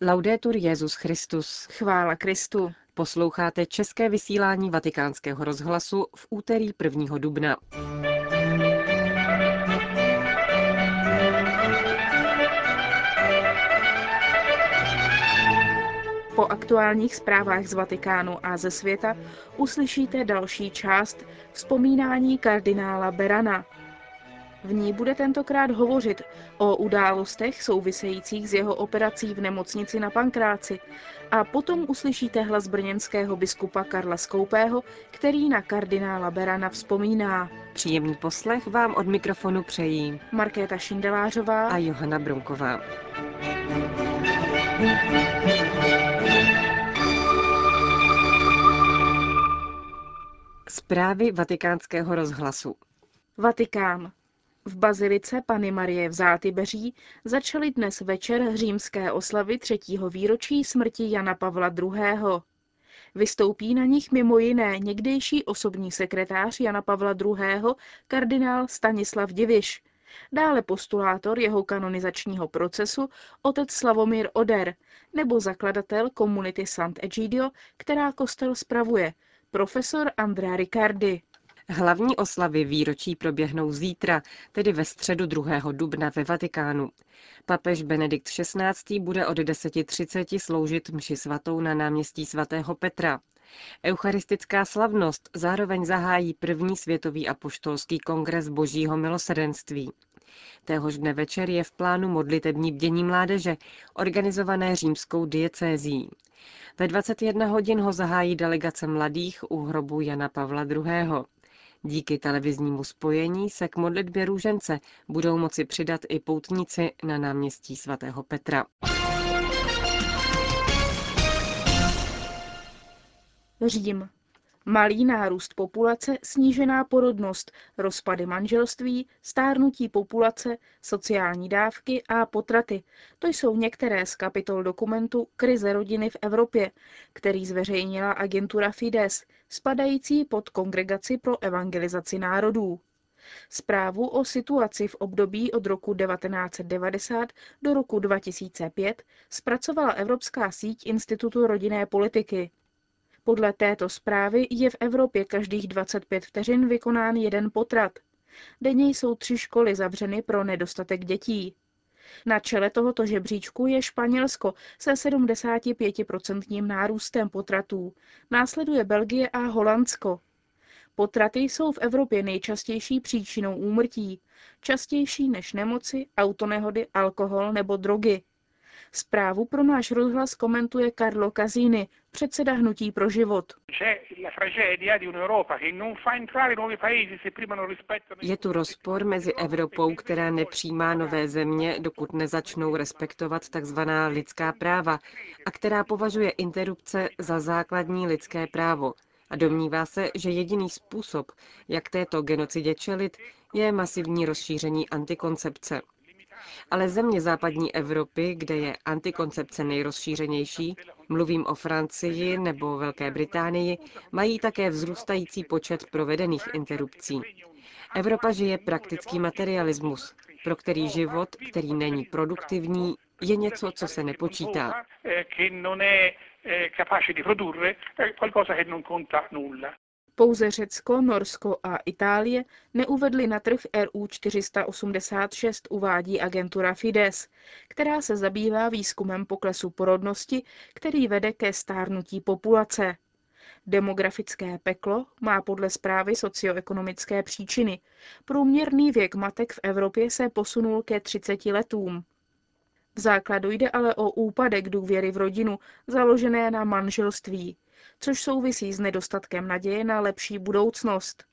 Laudetur Jezus Christus. Chvála Kristu. Posloucháte české vysílání Vatikánského rozhlasu v úterý 1. dubna. Po aktuálních zprávách z Vatikánu a ze světa uslyšíte další část vzpomínání kardinála Berana. V ní bude tentokrát hovořit o událostech souvisejících s jeho operací v nemocnici na Pankráci a potom uslyšíte hlas brněnského biskupa Karla Skoupého, který na kardinála Berana vzpomíná. Příjemný poslech vám od mikrofonu přejí Markéta Šindelářová a Johana Brunková. Zprávy vatikánského rozhlasu. Vatikán. V bazilice Pany Marie v Zátybeří začaly dnes večer římské oslavy třetího výročí smrti Jana Pavla II. Vystoupí na nich mimo jiné někdejší osobní sekretář Jana Pavla II. kardinál Stanislav Diviš, dále postulátor jeho kanonizačního procesu otec Slavomír Oder nebo zakladatel komunity Sant'Egidio, která kostel spravuje, profesor Andrea Riccardi. Hlavní oslavy výročí proběhnou zítra, tedy ve středu 2. dubna ve Vatikánu. Papež Benedikt XVI. bude od 10.30 sloužit mši svatou na náměstí svatého Petra. Eucharistická slavnost zároveň zahájí první světový apoštolský kongres božího milosrdenství. Téhož dne večer je v plánu modlitební bdění mládeže, organizované římskou diecézí. Ve 21 hodin ho zahájí delegace mladých u hrobu Jana Pavla II. Díky televiznímu spojení se k modlitbě růžence budou moci přidat i poutníci na náměstí svatého Petra. Řím. Malý nárůst populace, snížená porodnost, rozpady manželství, stárnutí populace, sociální dávky a potraty. To jsou některé z kapitol dokumentu Krize rodiny v Evropě, který zveřejnila agentura Fides, spadající pod Kongregaci pro evangelizaci národů. Zprávu o situaci v období od roku 1990 do roku 2005 zpracovala Evropská síť Institutu rodinné politiky. Podle této zprávy je v Evropě každých 25 vteřin vykonán jeden potrat. Denně jsou tři školy zavřeny pro nedostatek dětí. Na čele tohoto žebříčku je Španělsko se 75% nárůstem potratů. Následuje Belgie a Holandsko. Potraty jsou v Evropě nejčastější příčinou úmrtí, častější než nemoci, autonehody, alkohol nebo drogy. Zprávu pro náš rozhlas komentuje Carlo Casini, předseda Hnutí pro život. Je tu rozpor mezi Evropou, která nepřijímá nové země, dokud nezačnou respektovat tzv. lidská práva a která považuje interrupce za základní lidské právo a domnívá se, že jediný způsob, jak této genocidě čelit, je masivní rozšíření antikoncepce. Ale země západní Evropy, kde je antikoncepce nejrozšířenější, mluvím o Francii nebo Velké Británii, mají také vzrůstající počet provedených interrupcí. Evropa žije praktický materialismus, pro který život, který není produktivní, je něco, co se nepočítá. Pouze Řecko, Norsko a Itálie neuvedly na trh RU 486, uvádí agentura Fides, která se zabývá výzkumem poklesu porodnosti, který vede ke stárnutí populace. Demografické peklo má podle zprávy socioekonomické příčiny. Průměrný věk matek v Evropě se posunul ke 30 letům. V základu jde ale o úpadek důvěry v rodinu, založené na manželství což souvisí s nedostatkem naděje na lepší budoucnost.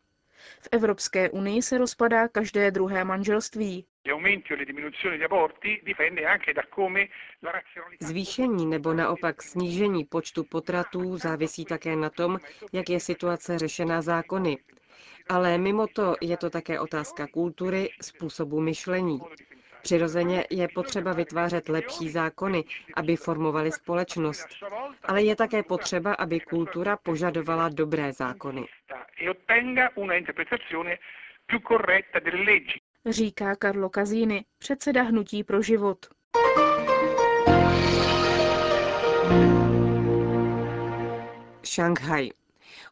V Evropské unii se rozpadá každé druhé manželství. Zvýšení nebo naopak snížení počtu potratů závisí také na tom, jak je situace řešena zákony. Ale mimo to je to také otázka kultury, způsobu myšlení. Přirozeně je potřeba vytvářet lepší zákony, aby formovali společnost. Ale je také potřeba, aby kultura požadovala dobré zákony. Říká Carlo Casini, předseda Hnutí pro život. Šanghaj.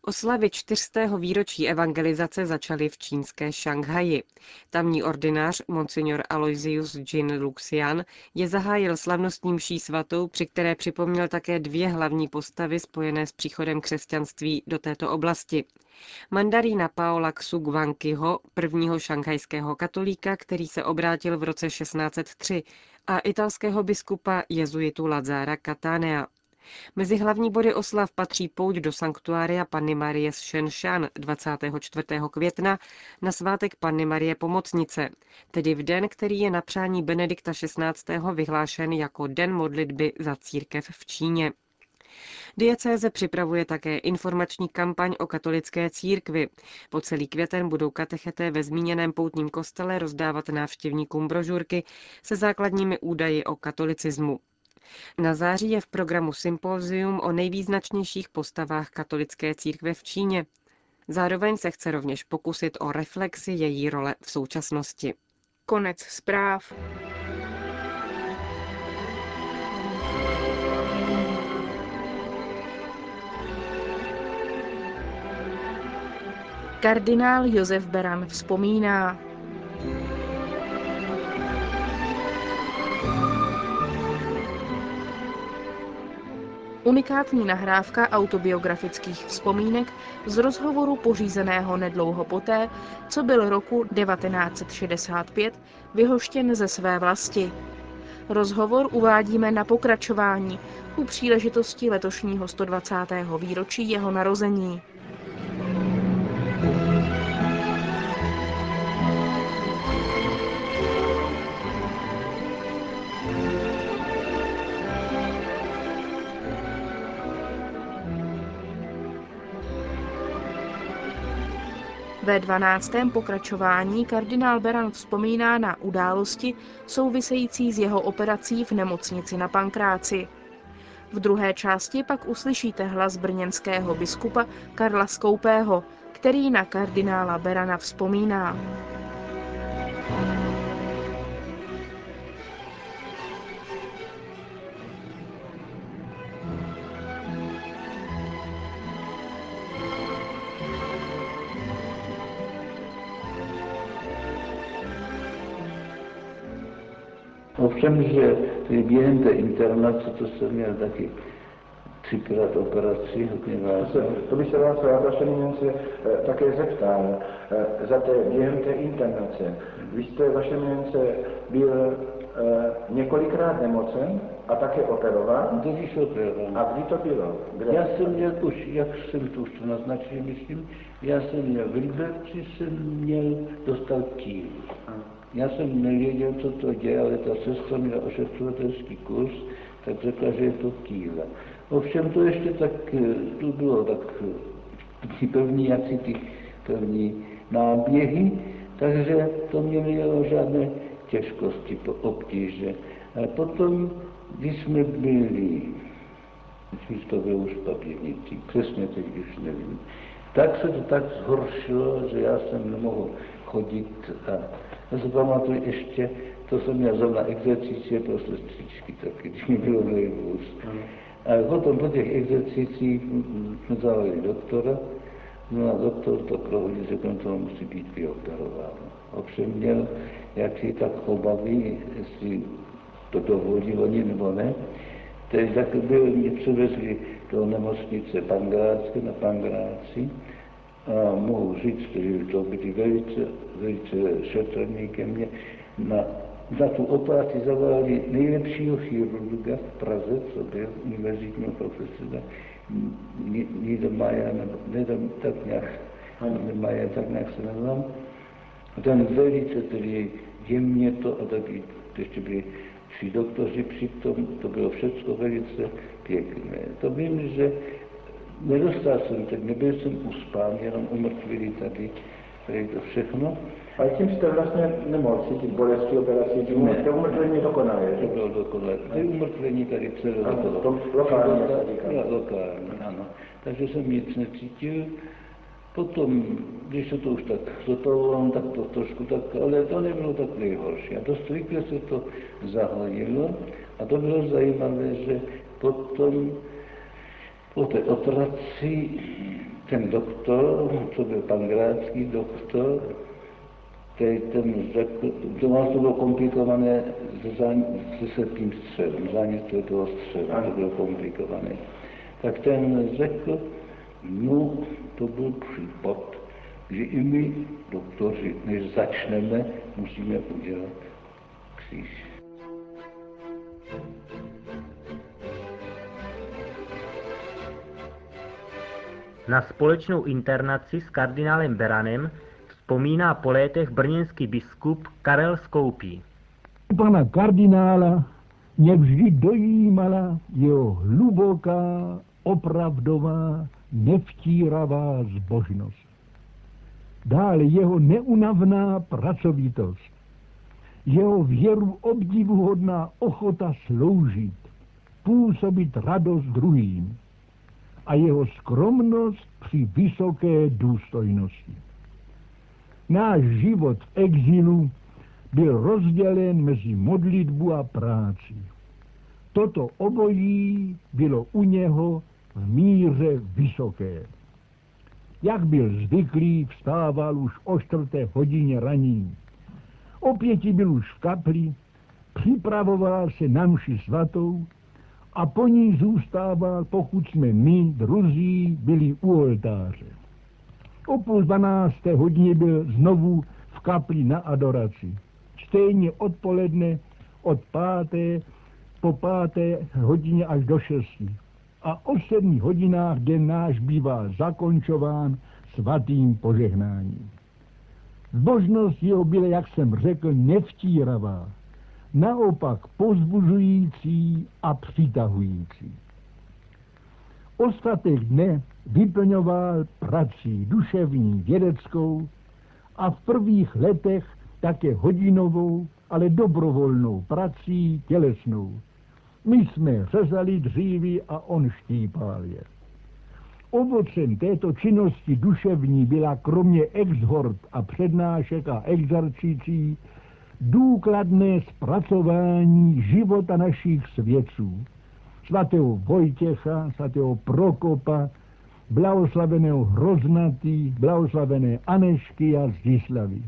Oslavy čtyřstého výročí evangelizace začaly v čínské Šanghaji. Tamní ordinář Monsignor Aloysius Jin Luxian je zahájil slavnostní mší svatou, při které připomněl také dvě hlavní postavy spojené s příchodem křesťanství do této oblasti. Mandarína Paola Xugwankiho, prvního šanghajského katolíka, který se obrátil v roce 1603, a italského biskupa jezuitu Lazara Catanea. Mezi hlavní body oslav patří pouť do sanktuária Panny Marie z Shenshan 24. května na svátek Panny Marie Pomocnice, tedy v den, který je na přání Benedikta XVI. vyhlášen jako Den modlitby za církev v Číně. Diecéze připravuje také informační kampaň o katolické církvi. Po celý květen budou katecheté ve zmíněném poutním kostele rozdávat návštěvníkům brožurky se základními údaji o katolicismu. Na září je v programu sympózium o nejvýznačnějších postavách katolické církve v Číně. Zároveň se chce rovněž pokusit o reflexi její role v současnosti. Konec zpráv. Kardinál Josef Beran vzpomíná. Unikátní nahrávka autobiografických vzpomínek z rozhovoru pořízeného nedlouho poté, co byl roku 1965 vyhoštěn ze své vlasti. Rozhovor uvádíme na pokračování u příležitosti letošního 120. výročí jeho narození. Ve dvanáctém pokračování kardinál Beran vzpomíná na události související s jeho operací v nemocnici na Pankráci. V druhé části pak uslyšíte hlas brněnského biskupa Karla Skoupého, který na kardinála Berana vzpomíná. Že během té internace, to jsem měl taky třikrát operaci, hodně vážně. To bych se vás, vaše eminence, také zeptal, za té, během té internace, vy jste, vaše eminence, byl eh, několikrát nemocen a také operován? Když operován. A kdy to bylo? Kde? Já jsem měl už, jak jsem to už naznačil, myslím, já jsem měl v Liberci, jsem měl, dostal kýl. Já jsem nevěděl, co to je, ale ta sestra měla ošetřovatelský kurz, tak řekla, že je to kýle. Ovšem to ještě tak, to bylo tak ty první, jak si ty první náběhy, takže to mě nemělo žádné těžkosti, obtíže. A potom, když jsme byli, myslím, to bylo už papírnici, přesně teď už nevím, tak se to tak zhoršilo, že já jsem nemohl chodit a já si pamatuju ještě, to jsem měl zrovna exercicie pro sestřičky taky, když mi bylo nejvůz. A potom po těch exercicích jsme zavolali doktora, no a doktor to prohodil, že to musí být vyoperováno. Ovšem měl jaksi tak obavy, jestli to dovolí oni nebo ne. Teď tak byl, mě přivezli do nemocnice Pangrácké na Pangráci a mohu říct, že to byli velice, velice šetrní ke mně. Na, za tu operaci zavolali nejlepšího chirurga v Praze, co byl univerzitního profesora, Niedermayer, nebo nedám, tak nějak, Niedermayer, tak nějak se jmenoval. A ten velice tedy jemně to, a taky ještě byli tři doktoři přitom, to bylo všechno velice pěkné. To vím, že nedostal jsem, tak nebyl jsem uspán, jenom umrtvili tady, tady to všechno. Ale tím jste vlastně nemohl cítit bolesti operací, tím ne. to umrtvení dokonalé. To bylo dokonalé. Ty umrtvení tady celé ano, to, lokálně. Lokálně, ano. Takže jsem nic necítil. Potom, když se to už tak zotovalo, tak to trošku tak, ale to nebylo tak nejhorší. A dost rychle se to zahodilo a to bylo zajímavé, že potom Po té operaci ten doktor, to byl pan Grácký doktor, který ten řekl, to vás to bylo komplikované se, srpným střevem, zánět toho střeva, to bylo komplikované. Tak ten řekl, no to byl případ, že i my, doktoři, než začneme, musíme udělat kříž. Na společnou internaci s kardinálem Beranem vzpomíná po létech brněnský biskup Karel Skoupí. Pana kardinála mě vždy dojímala jeho hluboká, opravdová, nevtíravá zbožnost. Dále jeho neunavná pracovitost, jeho věru obdivuhodná ochota sloužit, působit radost druhým a jeho skromnost při vysoké důstojnosti. Náš život v exilu byl rozdělen mezi modlitbu a práci. Toto obojí bylo u něho v míře vysoké. Jak byl zvyklý, vstával už o čtvrté hodině raní. O pěti byl už v kapli, připravoval se na mši svatou a po ní zůstával, pokud jsme my, druzí, byli u oltáře. O půl dvanácté hodině byl znovu v kapli na adoraci. Stejně odpoledne od páté po páté hodině až do šestí. A o sedmi hodinách den náš bývá zakončován svatým požehnáním. Zbožnost jeho byla, jak jsem řekl, nevtíravá, naopak pozbuzující a přitahující. Ostatek dne vyplňoval prací duševní, vědeckou a v prvních letech také hodinovou, ale dobrovolnou prací tělesnou. My jsme řezali dřívy a on štípal je. Ovocem této činnosti duševní byla kromě exhort a přednášek a exercicí důkladné zpracování života našich svědců. Svatého Vojtěcha, svatého Prokopa, blahoslaveného Hroznatý, blahoslavené Anešky a Zdislavy.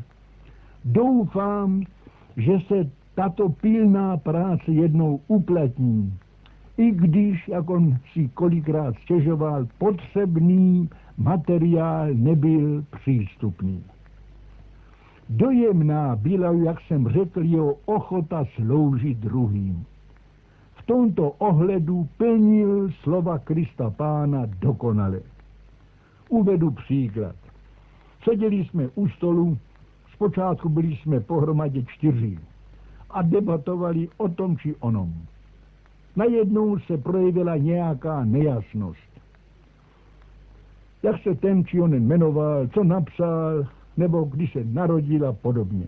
Doufám, že se tato pilná práce jednou uplatní, i když, jak on si kolikrát stěžoval, potřebný materiál nebyl přístupný. Dojemná byla, jak jsem řekl, jeho ochota sloužit druhým. V tomto ohledu plnil slova Krista Pána dokonale. Uvedu příklad. Seděli jsme u stolu, zpočátku byli jsme pohromadě čtyři a debatovali o tom či onom. Najednou se projevila nějaká nejasnost. Jak se ten či onen jmenoval, co napsal, nebo když se narodil a podobně.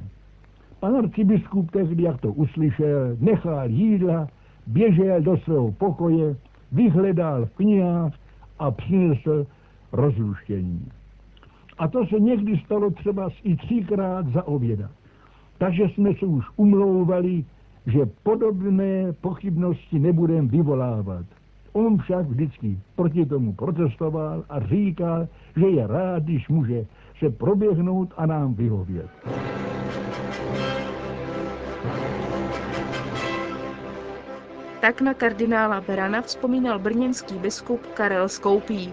Pan arcibiskup tehdy, jak to uslyšel, nechal jídla, běžel do svého pokoje, vyhledal v knihách a přinesl rozluštění. A to se někdy stalo třeba i třikrát za oběda. Takže jsme se už umlouvali, že podobné pochybnosti nebudeme vyvolávat. On však vždycky proti tomu protestoval a říkal, že je rád, když může se proběhnout a nám vyhovět. Tak na kardinála Berana vzpomínal brněnský biskup Karel Skoupí.